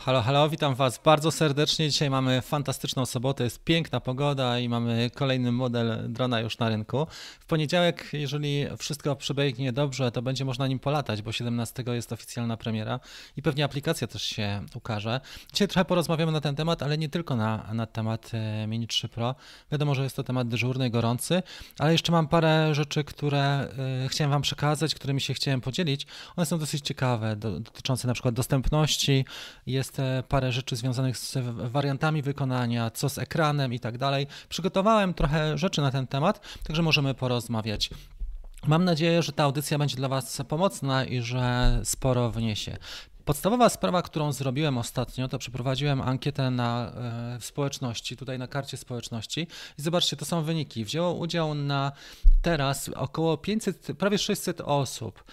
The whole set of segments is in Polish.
Halo, halo, witam Was bardzo serdecznie. Dzisiaj mamy fantastyczną sobotę, jest piękna pogoda i mamy kolejny model drona już na rynku. W poniedziałek, jeżeli wszystko przebiegnie dobrze, to będzie można nim polatać, bo 17 jest oficjalna premiera i pewnie aplikacja też się ukaże. Dzisiaj trochę porozmawiamy na ten temat, ale nie tylko na, na temat e, Mini 3 Pro. Wiadomo, że jest to temat dyżurny gorący, ale jeszcze mam parę rzeczy, które y, chciałem Wam przekazać, którymi się chciałem podzielić. One są dosyć ciekawe, do, dotyczące na przykład dostępności. Jest jest e, parę rzeczy związanych z wariantami wykonania, co z ekranem i tak dalej. Przygotowałem trochę rzeczy na ten temat, także możemy porozmawiać. Mam nadzieję, że ta audycja będzie dla Was pomocna i że sporo wniesie. Podstawowa sprawa, którą zrobiłem ostatnio, to przeprowadziłem ankietę na e, społeczności, tutaj na karcie społeczności i zobaczcie, to są wyniki. Wzięło udział na teraz około 500, prawie 600 osób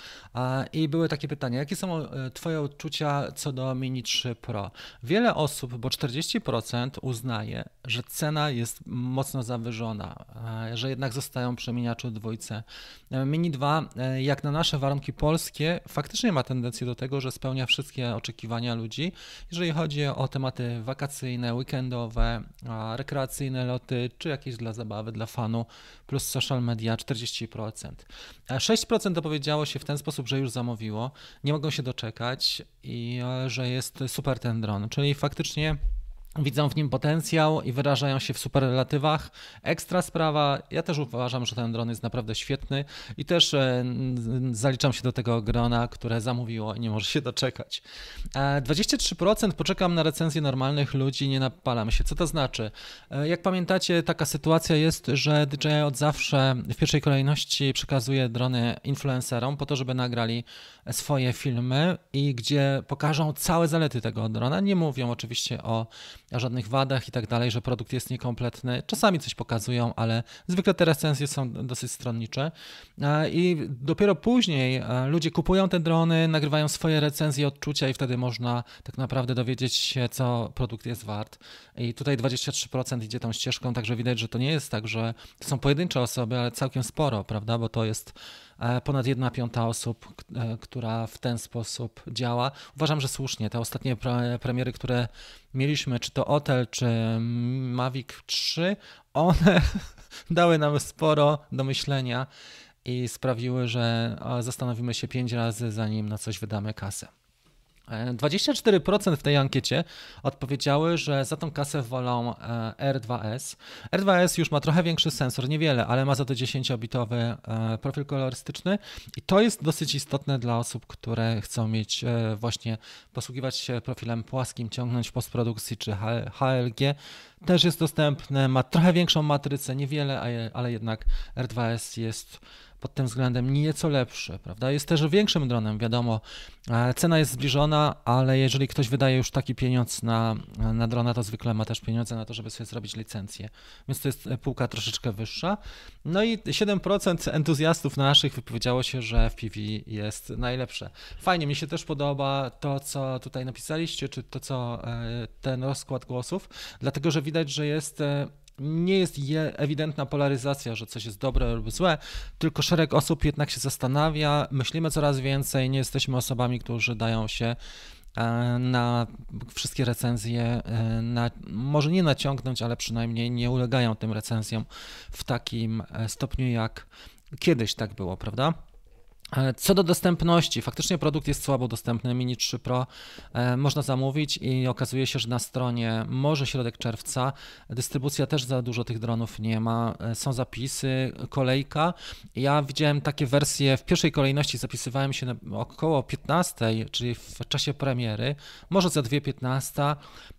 i były takie pytania, jakie są e, Twoje odczucia co do Mini 3 Pro? Wiele osób, bo 40% uznaje, że cena jest mocno zawyżona, że jednak zostają przy miniaczu dwójce. E, Mini 2, jak na nasze warunki polskie, faktycznie ma tendencję do tego, że spełnia wszystkie wszystkie oczekiwania ludzi, jeżeli chodzi o tematy wakacyjne, weekendowe, rekreacyjne loty, czy jakieś dla zabawy, dla fanu, plus social media 40%. 6% dopowiedziało się w ten sposób, że już zamówiło, nie mogą się doczekać i e, że jest super ten dron, czyli faktycznie widzą w nim potencjał i wyrażają się w superlatywach. Ekstra sprawa, ja też uważam, że ten dron jest naprawdę świetny i też e, zaliczam się do tego grona, które zamówiło i nie może się doczekać. 23% e, poczekam na recenzję normalnych ludzi, nie napalam się. Co to znaczy? E, jak pamiętacie, taka sytuacja jest, że DJI od zawsze w pierwszej kolejności przekazuje drony influencerom po to, żeby nagrali swoje filmy i gdzie pokażą całe zalety tego drona. Nie mówią oczywiście o o żadnych wadach i tak dalej, że produkt jest niekompletny. Czasami coś pokazują, ale zwykle te recenzje są dosyć stronnicze. I dopiero później ludzie kupują te drony, nagrywają swoje recenzje, odczucia i wtedy można tak naprawdę dowiedzieć się, co produkt jest wart. I tutaj 23% idzie tą ścieżką, także widać, że to nie jest tak, że to są pojedyncze osoby, ale całkiem sporo, prawda? Bo to jest ponad 1 piąta osób, e, która w ten sposób działa. Uważam, że słusznie. Te ostatnie premiery, które mieliśmy, czy to Otel, czy Mavic 3, one dały nam sporo do myślenia i sprawiły, że zastanowimy się pięć razy, zanim na coś wydamy kasę. 24% w tej ankiecie odpowiedziały, że za tą kasę wolą e, R2S. R2S już ma trochę większy sensor, niewiele, ale ma za to 10-bitowy e, profil kolorystyczny i to jest dosyć istotne dla osób, które chcą mieć e, właśnie posługiwać się profilem płaskim, ciągnąć postprodukcji czy HLG. Też jest dostępne, ma trochę większą matrycę, niewiele, ale jednak R2S jest pod tym względem nieco lepszy, prawda? Jest też większym dronem, wiadomo. E, cena jest zbliżona, ale jeżeli ktoś wydaje już taki pieniądz na, na drona, to zwykle ma też pieniądze na to, żeby sobie zrobić licencję. Więc to jest półka troszeczkę wyższa. No i 7% entuzjastów naszych wypowiedziało się, że FPV jest najlepsze. Fajnie, mi się też podoba to, co tutaj napisaliście, czy to, co e, ten rozkład głosów, dlatego że widać, że jest e, nie jest ewidentna polaryzacja, że coś jest dobre lub złe, tylko szereg osób jednak się zastanawia, myślimy coraz więcej, nie jesteśmy osobami, którzy dają się e, na wszystkie recenzje, e, na, może nie naciągnąć, ale przynajmniej nie ulegają tym recenzjom w takim e, stopniu, jak kiedyś tak było, prawda? E, co do dostępności, faktycznie produkt jest słabo dostępny, Mini 3 Pro e, można zamówić i okazuje się, że na stronie może środek czerwca, dystrybucja też za dużo tych dronów nie ma, e, są zapisy, kolejka. Ja widziałem takie wersje, w pierwszej kolejności zapisywałem się około 15, czyli w czasie premiery, może za 2.15,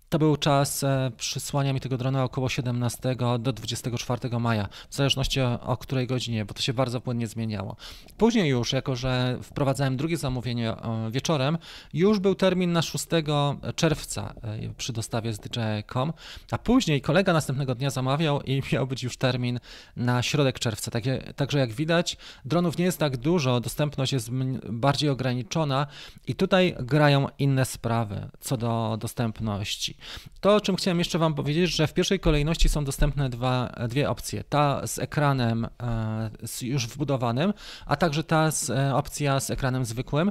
to był czas e, przysłania mi tego drona około 17 do 24 maja, w zależności o, której godzinie, bo to się bardzo płynnie zmieniało. Później już, jako że wprowadzałem drugie zamówienie wieczorem, już był termin na 6 czerwca e, przy dostawie z DJI.com, a później kolega następnego dnia zamawiał i miał być już termin na środek czerwca. Takie, także jak widać, dronów nie jest tak dużo, dostępność jest bardziej ograniczona i tutaj grają inne sprawy co do dostępności. To, o czym chciałem jeszcze Wam powiedzieć, że w pierwszej kolejności są dostępne dwa, dwie opcje. Ta z ekranem e, już wbudowanym, a także ta z, e, opcja z ekranem zwykłym.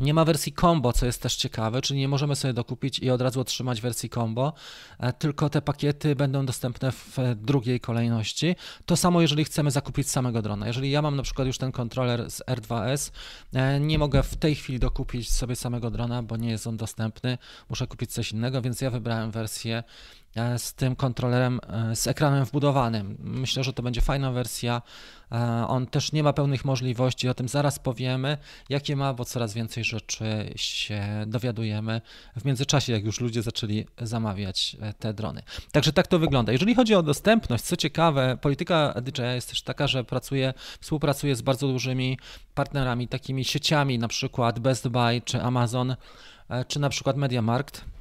Nie ma wersji combo, co jest też ciekawe, czyli nie możemy sobie dokupić i od razu otrzymać wersji combo, e, tylko te pakiety będą dostępne w drugiej kolejności. To samo, jeżeli chcemy zakupić samego drona. Jeżeli ja mam na przykład już ten kontroler z R2S, e, nie mogę w tej chwili dokupić sobie samego drona, bo nie jest on dostępny, muszę kupić coś innego, więc ja wybrałem wersję E, z tym kontrolerem e, z ekranem wbudowanym. Myślę, że to będzie fajna wersja. E, on też nie ma pełnych możliwości, o tym zaraz powiemy, jakie ma, bo coraz więcej rzeczy się dowiadujemy w międzyczasie, jak już ludzie zaczęli zamawiać te drony. Także tak to wygląda. Jeżeli chodzi o dostępność, co ciekawe, polityka DJI jest też taka, że pracuje, współpracuje z bardzo dużymi partnerami, takimi sieciami, na przykład Best Buy czy Amazon, czy na przykład MediaMarkt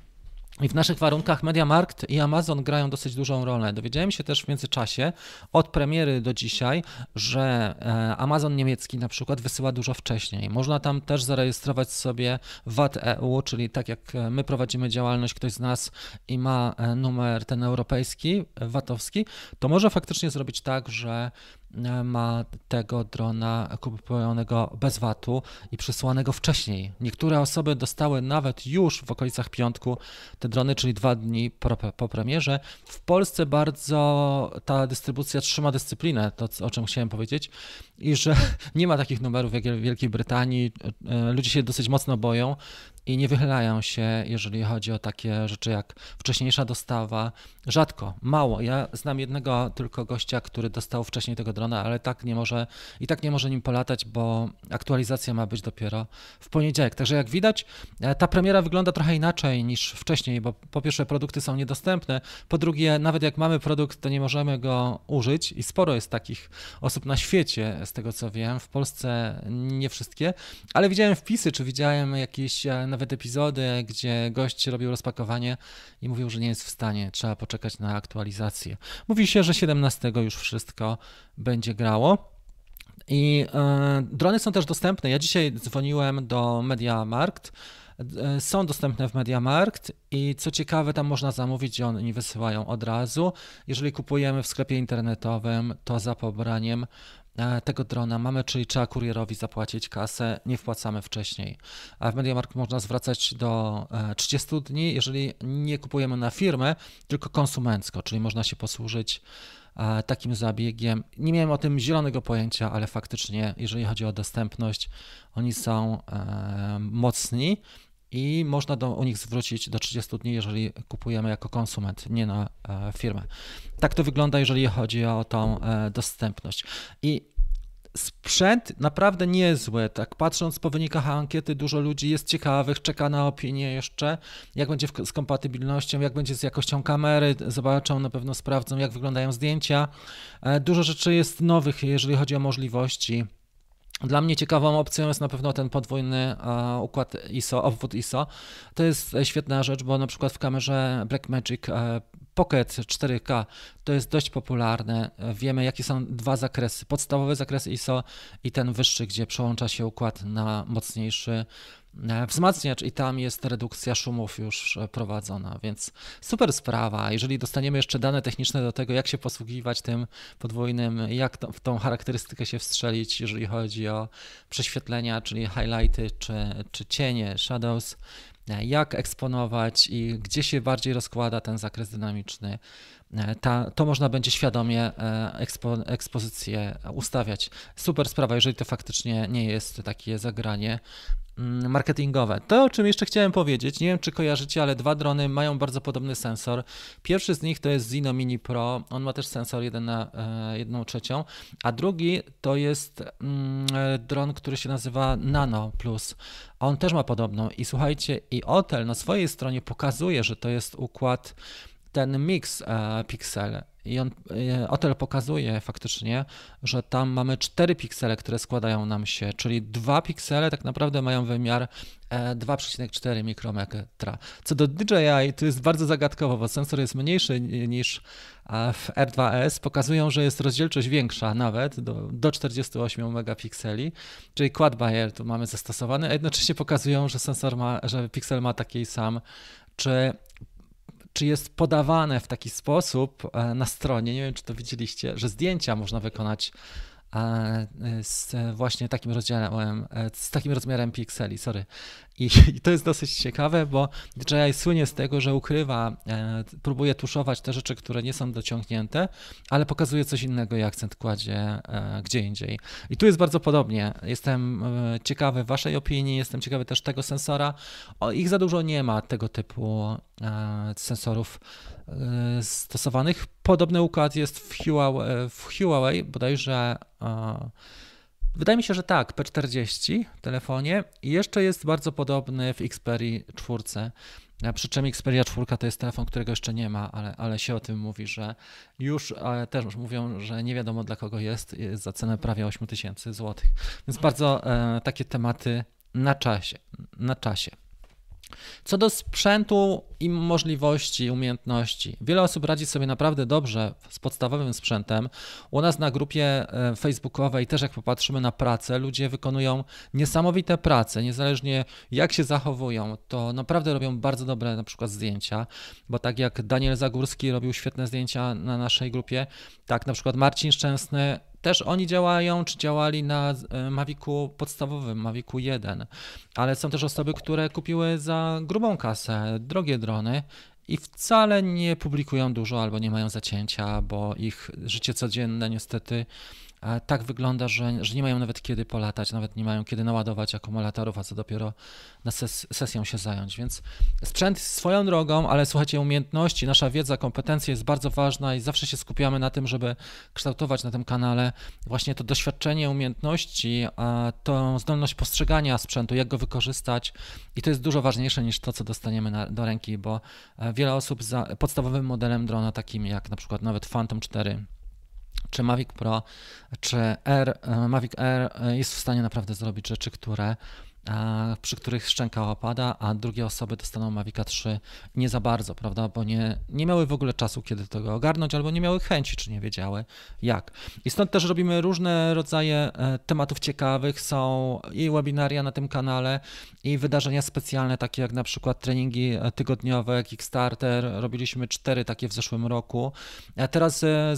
i w naszych warunkach MediaMarkt i Amazon grają dosyć dużą rolę. Dowiedziałem się też w międzyczasie od premiery do dzisiaj, że e, Amazon niemiecki na przykład wysyła dużo wcześniej. Można tam też zarejestrować sobie VAT EU, czyli tak jak my prowadzimy działalność, ktoś z nas i ma e, numer ten europejski, VAT-owski, to może faktycznie zrobić tak, że ma tego drona kupionego bez VAT-u i przysłanego wcześniej. Niektóre osoby dostały nawet już w okolicach piątku te drony, czyli dwa dni po, po premierze. W Polsce bardzo ta dystrybucja trzyma dyscyplinę, to o czym chciałem powiedzieć, i że nie ma takich numerów jak w Wielkiej Brytanii. E, ludzie się dosyć mocno boją i nie wychylają się, jeżeli chodzi o takie rzeczy jak wcześniejsza dostawa. Rzadko, mało. Ja znam jednego tylko gościa, który dostał wcześniej tego drona, ale tak nie może i tak nie może nim polatać, bo aktualizacja ma być dopiero w poniedziałek. Także jak widać, e, ta premiera wygląda trochę inaczej niż wcześniej, bo po pierwsze produkty są niedostępne, po drugie nawet jak mamy produkt, to nie możemy go użyć i sporo jest takich osób na świecie, z tego co wiem, w Polsce nie wszystkie, ale widziałem wpisy, czy widziałem jakieś e, nawet epizody, gdzie gość robił rozpakowanie i mówił, że nie jest w stanie, trzeba poczekać na aktualizację. Mówi się, że 17 już wszystko będzie grało. I e, drony są też dostępne. Ja dzisiaj dzwoniłem do MediaMarkt. E, są dostępne w MediaMarkt i co ciekawe, tam można zamówić i oni wysyłają od razu. Jeżeli kupujemy w sklepie internetowym, to za pobraniem tego drona mamy, czyli trzeba kurierowi zapłacić kasę, nie wpłacamy wcześniej. A w MediaMarkt można zwracać do 30 e, dni, jeżeli nie kupujemy na firmę, tylko konsumencko, czyli można się posłużyć e, takim zabiegiem. Nie miałem o tym zielonego pojęcia, ale faktycznie, jeżeli chodzi o dostępność, oni są mocni i można do, u nich zwrócić do 30 dni, jeżeli kupujemy jako konsument, nie na e, firmę. Tak to wygląda, jeżeli chodzi o tą e, dostępność. I sprzęt naprawdę niezły. Tak patrząc po wynikach ankiety, dużo ludzi jest ciekawych, czeka na opinię jeszcze, jak będzie z kompatybilnością, jak będzie z jakością kamery, zobaczą, na pewno sprawdzą, jak wyglądają zdjęcia. E, dużo rzeczy jest nowych, jeżeli chodzi o możliwości. Dla mnie ciekawą opcją jest na pewno ten podwójny układ ISO, obwód ISO. To jest świetna rzecz, bo na przykład w kamerze Blackmagic e, Pocket 4K to jest dość popularne. Wiemy, jakie są dwa zakresy: podstawowy zakres ISO i ten wyższy, gdzie przełącza się układ na mocniejszy E, wzmacniacz i tam jest redukcja szumów już prowadzona, więc super sprawa. Jeżeli dostaniemy jeszcze dane techniczne do tego, jak się posługiwać tym podwójnym, jak to, w tą charakterystykę się wstrzelić, jeżeli chodzi o prześwietlenia, czyli highlighty czy, czy cienie, shadows, jak eksponować i gdzie się bardziej rozkłada ten zakres dynamiczny, ta, to można będzie świadomie ekspo, ekspozycję ustawiać. Super sprawa, jeżeli to faktycznie nie jest takie zagranie marketingowe. To, o czym jeszcze chciałem powiedzieć, nie wiem czy kojarzycie, ale dwa drony mają bardzo podobny sensor. Pierwszy z nich to jest Zino Mini Pro, on ma też sensor 1 na 1 e, trzecią, a drugi to jest mm, e, dron, który się nazywa Nano Plus. On też ma podobną i słuchajcie, i Otel na swojej stronie pokazuje, że to jest układ ten mix e, Pixel i on, e, Otel pokazuje faktycznie, że tam mamy 4 piksele, które składają nam się, czyli 2 piksele tak naprawdę mają wymiar 2,4 e, mikrometra. Co do DJI to jest bardzo zagadkowo, bo sensor jest mniejszy niż w R2S. Pokazują, że jest rozdzielczość większa nawet do, do 48 megapikseli, czyli quad buyer tu mamy zastosowany, a jednocześnie pokazują, że sensor ma, że piksel ma taki sam czy czy jest podawane w taki sposób e, na stronie, nie wiem czy to widzieliście, że zdjęcia można wykonać z właśnie takim rozdziałem, z takim rozmiarem pikseli, sorry. I, I, to jest dosyć ciekawe, bo DJI słynie z tego, że ukrywa, próbuje tuszować te rzeczy, które nie są dociągnięte, ale pokazuje coś innego i akcent kładzie gdzie indziej. I tu jest bardzo podobnie. Jestem ciekawy waszej opinii, jestem ciekawy też tego sensora. O, ich za dużo nie ma tego typu sensorów E, stosowanych. Podobny układ jest w Huawei, w Huawei bodajże. Wydaje mi się, że tak, P40 w telefonie i jeszcze jest bardzo podobny w Xperia 4. Przy czym Xperia 4 to jest telefon, którego jeszcze nie ma, ale, ale się o tym mówi, że już też mówią, że nie wiadomo dla kogo jest, jest za cenę prawie 8000 zł. Więc bardzo e, takie tematy na czasie, na czasie. Co do sprzętu i możliwości, umiejętności, wiele osób radzi sobie naprawdę dobrze z podstawowym sprzętem. U nas na grupie e, facebookowej też jak popatrzymy na pracę, ludzie wykonują niesamowite prace, niezależnie jak się zachowują, to naprawdę robią bardzo dobre na przykład zdjęcia, bo tak jak Daniel Zagórski robił świetne zdjęcia na naszej grupie, tak na przykład Marcin Szczęsny też oni działają, czy działali na e, Mavicu podstawowym, Mavicu 1, ale są też osoby, które kupiły za grubą kasę drogie drony i wcale nie publikują dużo albo nie mają zacięcia, bo ich życie codzienne niestety tak wygląda, że, że nie mają nawet kiedy polatać, nawet nie mają kiedy naładować akumulatorów, a co dopiero na ses sesją się zająć. Więc sprzęt swoją drogą, ale słuchajcie, umiejętności, nasza wiedza, kompetencje jest bardzo ważna i zawsze się skupiamy na tym, żeby kształtować na tym kanale właśnie to doświadczenie, umiejętności, tą zdolność postrzegania sprzętu, jak go wykorzystać i to jest dużo ważniejsze niż to, co dostaniemy na, do ręki, bo e, wiele osób za podstawowym modelem drona, takim jak na przykład nawet Phantom 4, czy Mavic Pro, czy R, e, Mavic Air e, jest w stanie naprawdę zrobić rzeczy, które przy których szczęka opada, a drugie osoby dostaną Mavica 3 nie za bardzo, prawda, bo nie, nie miały w ogóle czasu, kiedy tego ogarnąć, albo nie miały chęci, czy nie wiedziały jak. I stąd też robimy różne rodzaje e, tematów ciekawych, są i webinaria na tym kanale, i wydarzenia specjalne, takie jak na przykład treningi e, tygodniowe, Kickstarter, robiliśmy cztery takie w zeszłym roku. A teraz e,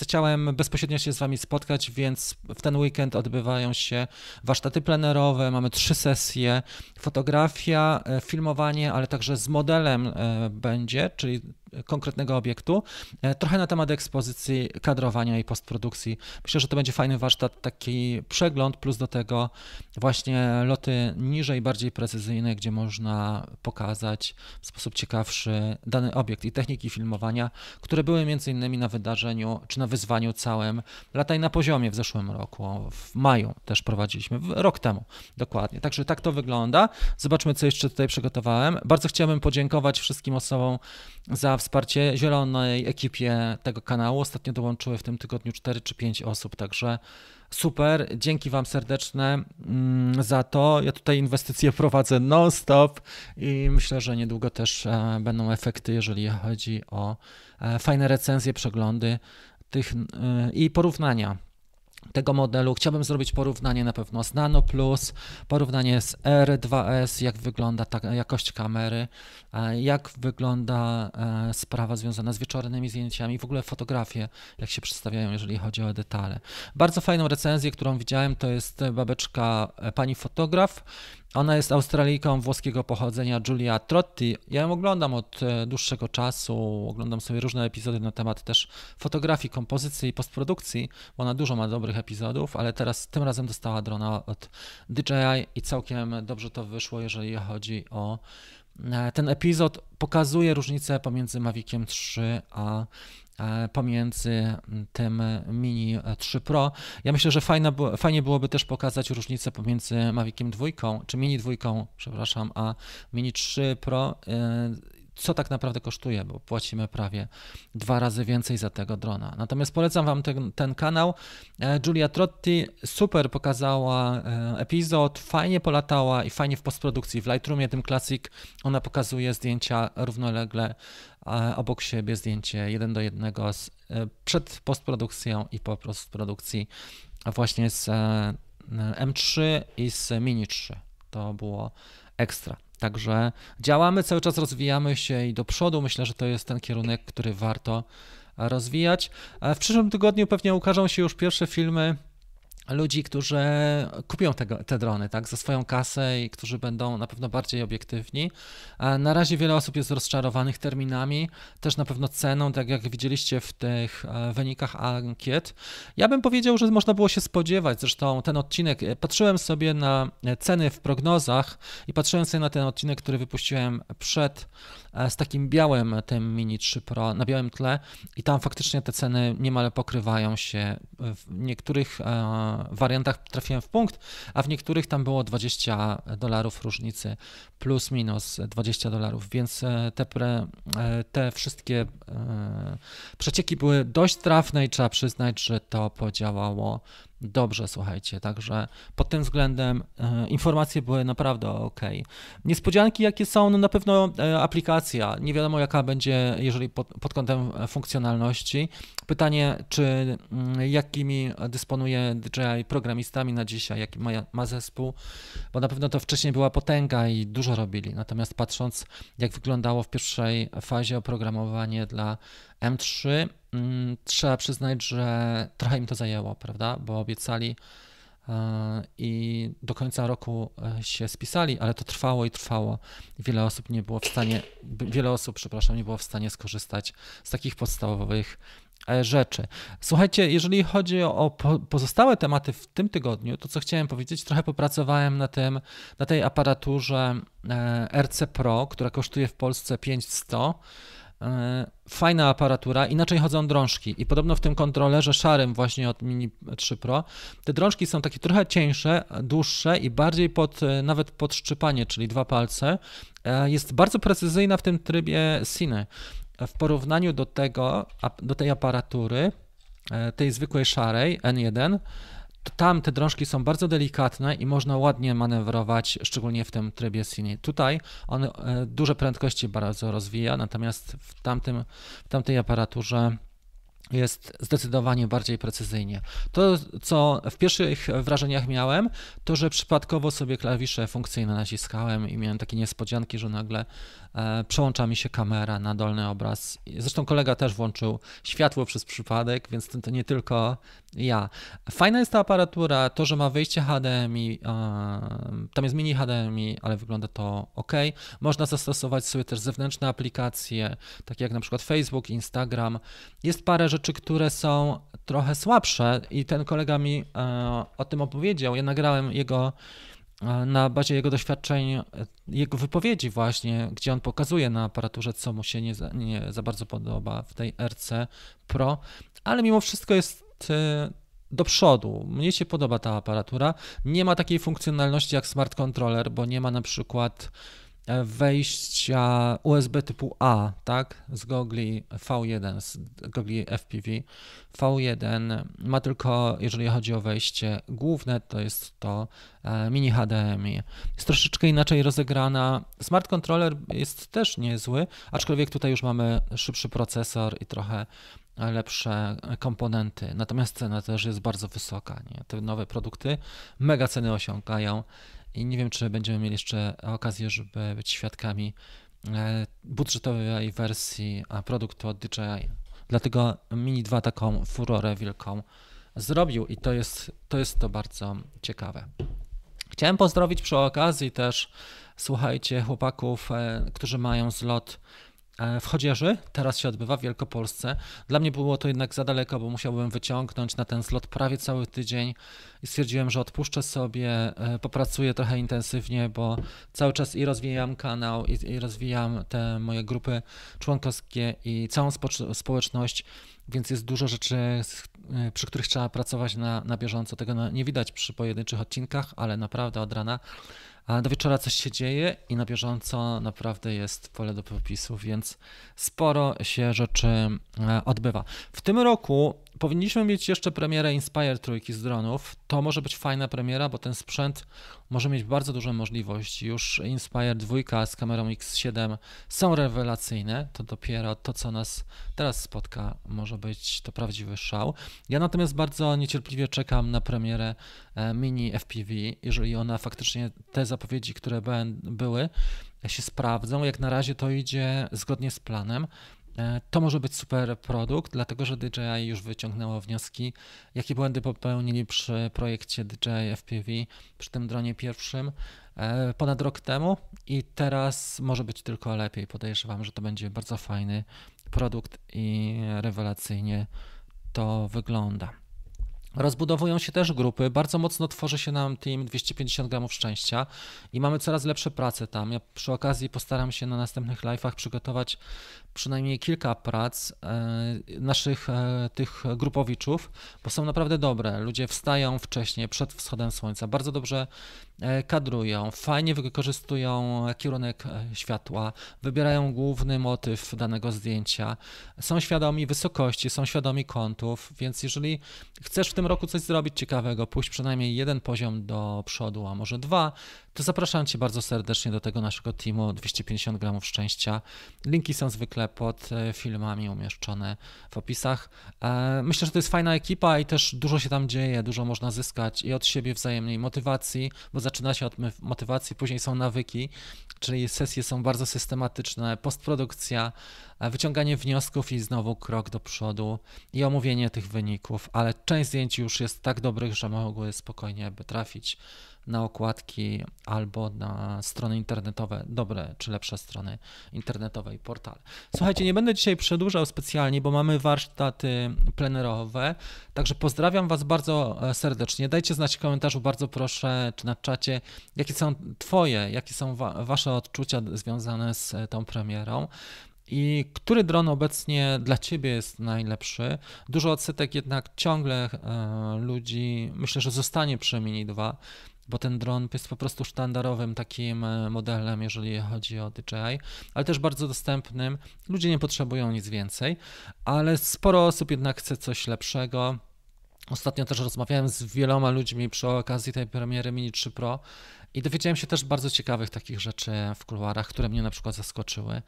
chciałem bezpośrednio się z Wami spotkać, więc w ten weekend odbywają się warsztaty plenerowe, mamy trzy sesje, fotografia, e, filmowanie, ale także z modelem e, będzie, czyli konkretnego obiektu, e, trochę na temat ekspozycji, kadrowania i postprodukcji. Myślę, że to będzie fajny warsztat, taki przegląd, plus do tego właśnie loty niżej, bardziej precyzyjne, gdzie można pokazać w sposób ciekawszy dany obiekt i techniki filmowania, które były między innymi na wydarzeniu, czy na wyzwaniu całym Lataj na poziomie w zeszłym roku, w maju też prowadziliśmy, rok temu dokładnie. Także tak to wygląda. Zobaczmy, co jeszcze tutaj przygotowałem. Bardzo chciałbym podziękować wszystkim osobom za wsparcie zielonej ekipie tego kanału. Ostatnio dołączyły w tym tygodniu 4 czy 5 osób, także super. Dzięki Wam serdeczne mm, za to. Ja tutaj inwestycje prowadzę non-stop i myślę, że niedługo też e, będą efekty, jeżeli chodzi o e, fajne recenzje, przeglądy tych e, i porównania tego modelu. Chciałbym zrobić porównanie na pewno z Nano Plus, porównanie z R2S, jak wygląda ta jakość kamery, jak wygląda e, sprawa związana z wieczornymi zdjęciami, w ogóle fotografie, jak się przedstawiają, jeżeli chodzi o detale. Bardzo fajną recenzję, którą widziałem, to jest babeczka e, pani fotograf, ona jest Australijką włoskiego pochodzenia, Julia Trotti. Ja ją oglądam od e, dłuższego czasu, oglądam sobie różne epizody na temat też fotografii, kompozycji i postprodukcji, bo ona dużo ma dobrych epizodów, ale teraz tym razem dostała drona od DJI i całkiem dobrze to wyszło, jeżeli chodzi o e, ten epizod pokazuje różnicę pomiędzy Maviciem 3 a pomiędzy tym Mini 3 Pro. Ja myślę, że fajne, fajnie byłoby też pokazać różnicę pomiędzy Maviciem 2, czy Mini 2, przepraszam, a Mini 3 Pro e, co tak naprawdę kosztuje, bo płacimy prawie dwa razy więcej za tego drona. Natomiast polecam Wam ten, ten kanał. E, Julia Trotti super pokazała epizod, fajnie polatała i fajnie w postprodukcji. W Lightroomie tym Classic ona pokazuje zdjęcia równolegle obok siebie zdjęcie jeden do jednego z, e, przed postprodukcją i po postprodukcji właśnie z e, M3 i z Mini 3. To było ekstra. Także działamy, cały czas rozwijamy się i do przodu. Myślę, że to jest ten kierunek, który warto rozwijać. W przyszłym tygodniu pewnie ukażą się już pierwsze filmy ludzi, którzy kupią tego, te drony tak, za swoją kasę i którzy będą na pewno bardziej obiektywni. Na razie wiele osób jest rozczarowanych terminami, też na pewno ceną, tak jak widzieliście w tych e, wynikach ankiet. Ja bym powiedział, że można było się spodziewać, zresztą ten odcinek, e, patrzyłem sobie na ceny w prognozach i patrzyłem sobie na ten odcinek, który wypuściłem przed E, z takim białym tym Mini 3 Pro na białym tle i tam faktycznie te ceny niemal pokrywają się. W niektórych e, wariantach trafiłem w punkt, a w niektórych tam było 20 dolarów różnicy plus minus 20 dolarów, więc e, te, pre, te wszystkie przecieki były dość trafne i trzeba przyznać, że to podziałało dobrze, słuchajcie. Także pod tym względem e, informacje były naprawdę ok. Niespodzianki, jakie są, no na pewno e, aplikacja. Nie wiadomo, jaka będzie, jeżeli pod, pod kątem funkcjonalności. Pytanie, czy mm, jakimi dysponuje DJI programistami na dzisiaj, jaki ma, ma zespół, bo na pewno to wcześniej była potęga i dużo robili. Natomiast patrząc, jak wyglądało w pierwszej fazie oprogramowanie dla M3, mm, trzeba przyznać, że trochę im to zajęło, prawda? Bo obiecali e, i do końca roku e, się spisali, ale to trwało i trwało. Wiele osób nie było w stanie, wiele osób, przepraszam, nie było w stanie skorzystać z takich podstawowych e, rzeczy. Słuchajcie, jeżeli chodzi o pozostałe tematy w tym tygodniu, to co chciałem powiedzieć, trochę popracowałem na tym, na tej aparaturze RC Pro, która kosztuje w Polsce 5100 E, fajna aparatura, inaczej chodzą drążki i podobno w tym kontrolerze szarym właśnie od Mini 3 Pro te drążki są takie trochę cieńsze, dłuższe i bardziej pod, e, nawet pod szczypanie, czyli dwa palce. E, jest bardzo precyzyjna w tym trybie Cine. W porównaniu do tego, do tej aparatury, tej zwykłej szarej N1, tam te drążki są bardzo delikatne i można ładnie manewrować, szczególnie w tym trybie Cine. Tutaj on e, duże prędkości bardzo rozwija, natomiast w, tamtym, w tamtej aparaturze jest zdecydowanie bardziej precyzyjnie. To, co w pierwszych wrażeniach miałem, to że przypadkowo sobie klawisze funkcyjne naciskałem i miałem takie niespodzianki, że nagle przełącza mi się kamera na dolny obraz. Zresztą kolega też włączył światło przez przypadek, więc to, to nie tylko ja. Fajna jest ta aparatura, to, że ma wejście HDMI, e, tam jest mini HDMI, ale wygląda to ok. Można zastosować sobie też zewnętrzne aplikacje, takie jak na przykład Facebook, Instagram. Jest parę rzeczy, które są trochę słabsze i ten kolega mi e, o tym opowiedział. Ja nagrałem jego e, na bazie jego doświadczeń, jego wypowiedzi właśnie, gdzie on pokazuje na aparaturze, co mu się nie za, nie za bardzo podoba w tej RC Pro, ale mimo wszystko jest e, do przodu. Mnie się podoba ta aparatura. Nie ma takiej funkcjonalności jak smart controller, bo nie ma na przykład wejścia USB typu A, tak, z gogli V1, z gogli FPV. V1 ma tylko, jeżeli chodzi o wejście główne, to jest to e, mini HDMI. Jest troszeczkę inaczej rozegrana. Smart controller jest też niezły, aczkolwiek tutaj już mamy szybszy procesor i trochę lepsze komponenty. Natomiast cena też jest bardzo wysoka. Nie? Te nowe produkty mega ceny osiągają i nie wiem, czy będziemy mieli jeszcze okazję, żeby być świadkami e, budżetowej wersji produktu od DJI. Dlatego Mini 2 taką furorę wielką zrobił i to jest to, jest to bardzo ciekawe. Chciałem pozdrowić przy okazji też, słuchajcie, chłopaków, e, którzy mają zlot w Chodzieży, teraz się odbywa w Wielkopolsce. Dla mnie było to jednak za daleko, bo musiałbym wyciągnąć na ten slot prawie cały tydzień i stwierdziłem, że odpuszczę sobie, e, popracuję trochę intensywnie, bo cały czas i rozwijam kanał, i, i rozwijam te moje grupy członkowskie i całą spo społeczność, więc jest dużo rzeczy, e, przy których trzeba pracować na, na bieżąco. Tego nie widać przy pojedynczych odcinkach, ale naprawdę od rana a do wieczora coś się dzieje i na bieżąco naprawdę jest pole do popisu, więc sporo się rzeczy e, odbywa. W tym roku powinniśmy mieć jeszcze premierę Inspire trójki z dronów. To może być fajna premiera, bo ten sprzęt może mieć bardzo duże możliwości. Już Inspire 2 z kamerą X7 są rewelacyjne. To dopiero to, co nas teraz spotka, może być to prawdziwy szał. Ja natomiast bardzo niecierpliwie czekam na premierę e, mini FPV, jeżeli ona faktycznie te zapowiedzi, które były, się sprawdzą. Jak na razie to idzie zgodnie z planem to może być super produkt, dlatego że DJI już wyciągnęło wnioski, jakie błędy popełnili przy projekcie DJI FPV, przy tym dronie pierwszym e, ponad rok temu i teraz może być tylko lepiej. Podejrzewam, że to będzie bardzo fajny produkt i rewelacyjnie to wygląda. Rozbudowują się też grupy, bardzo mocno tworzy się nam team 250 gramów szczęścia i mamy coraz lepsze prace tam. Ja przy okazji postaram się na następnych live'ach przygotować przynajmniej kilka prac e, naszych e, tych grupowiczów, bo są naprawdę dobre. Ludzie wstają wcześniej, przed wschodem słońca, bardzo dobrze kadrują, fajnie wykorzystują kierunek światła, wybierają główny motyw danego zdjęcia, są świadomi wysokości, są świadomi kątów, więc jeżeli chcesz w tym roku coś zrobić ciekawego, pójść przynajmniej jeden poziom do przodu, a może dwa, to zapraszam Cię bardzo serdecznie do tego naszego teamu 250 gramów szczęścia. Linki są zwykle pod e, filmami umieszczone w opisach. E, myślę, że to jest fajna ekipa i też dużo się tam dzieje, dużo można zyskać i od siebie wzajemnej motywacji, bo zaczyna się od motywacji, później są nawyki, czyli sesje są bardzo systematyczne, postprodukcja, wyciąganie wniosków i znowu krok do przodu i omówienie tych wyników, ale część zdjęć już jest tak dobrych, że mogły spokojnie by trafić na okładki albo na strony internetowe, dobre czy lepsze strony internetowe i portale. Słuchajcie, nie będę dzisiaj przedłużał specjalnie, bo mamy warsztaty plenerowe, także pozdrawiam Was bardzo e, serdecznie. Dajcie znać w komentarzu, bardzo proszę, czy na czacie, jakie są Twoje, jakie są wa Wasze odczucia związane z e, tą premierą. I który dron obecnie dla Ciebie jest najlepszy? Dużo odsetek jednak ciągle e, ludzi, myślę, że zostanie przy Mini 2 bo ten dron jest po prostu sztandarowym takim e, modelem, jeżeli chodzi o DJI, ale też bardzo dostępnym. Ludzie nie potrzebują nic więcej, ale sporo osób jednak chce coś lepszego. Ostatnio też rozmawiałem z wieloma ludźmi przy okazji tej premiery Mini 3 Pro i dowiedziałem się też bardzo ciekawych takich rzeczy w kuluarach, które mnie na przykład zaskoczyły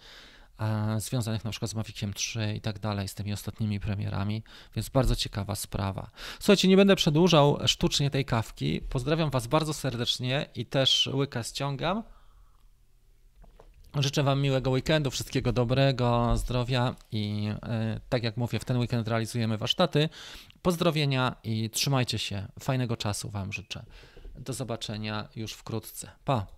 związanych na przykład z Maviciem 3 i tak dalej, z tymi ostatnimi premierami, więc bardzo ciekawa sprawa. Słuchajcie, nie będę przedłużał sztucznie tej kawki. Pozdrawiam Was bardzo serdecznie i też łyka ściągam. Życzę Wam miłego weekendu, wszystkiego dobrego, zdrowia i e, tak jak mówię, w ten weekend realizujemy warsztaty. Pozdrowienia i trzymajcie się. Fajnego czasu Wam życzę. Do zobaczenia już wkrótce. Pa!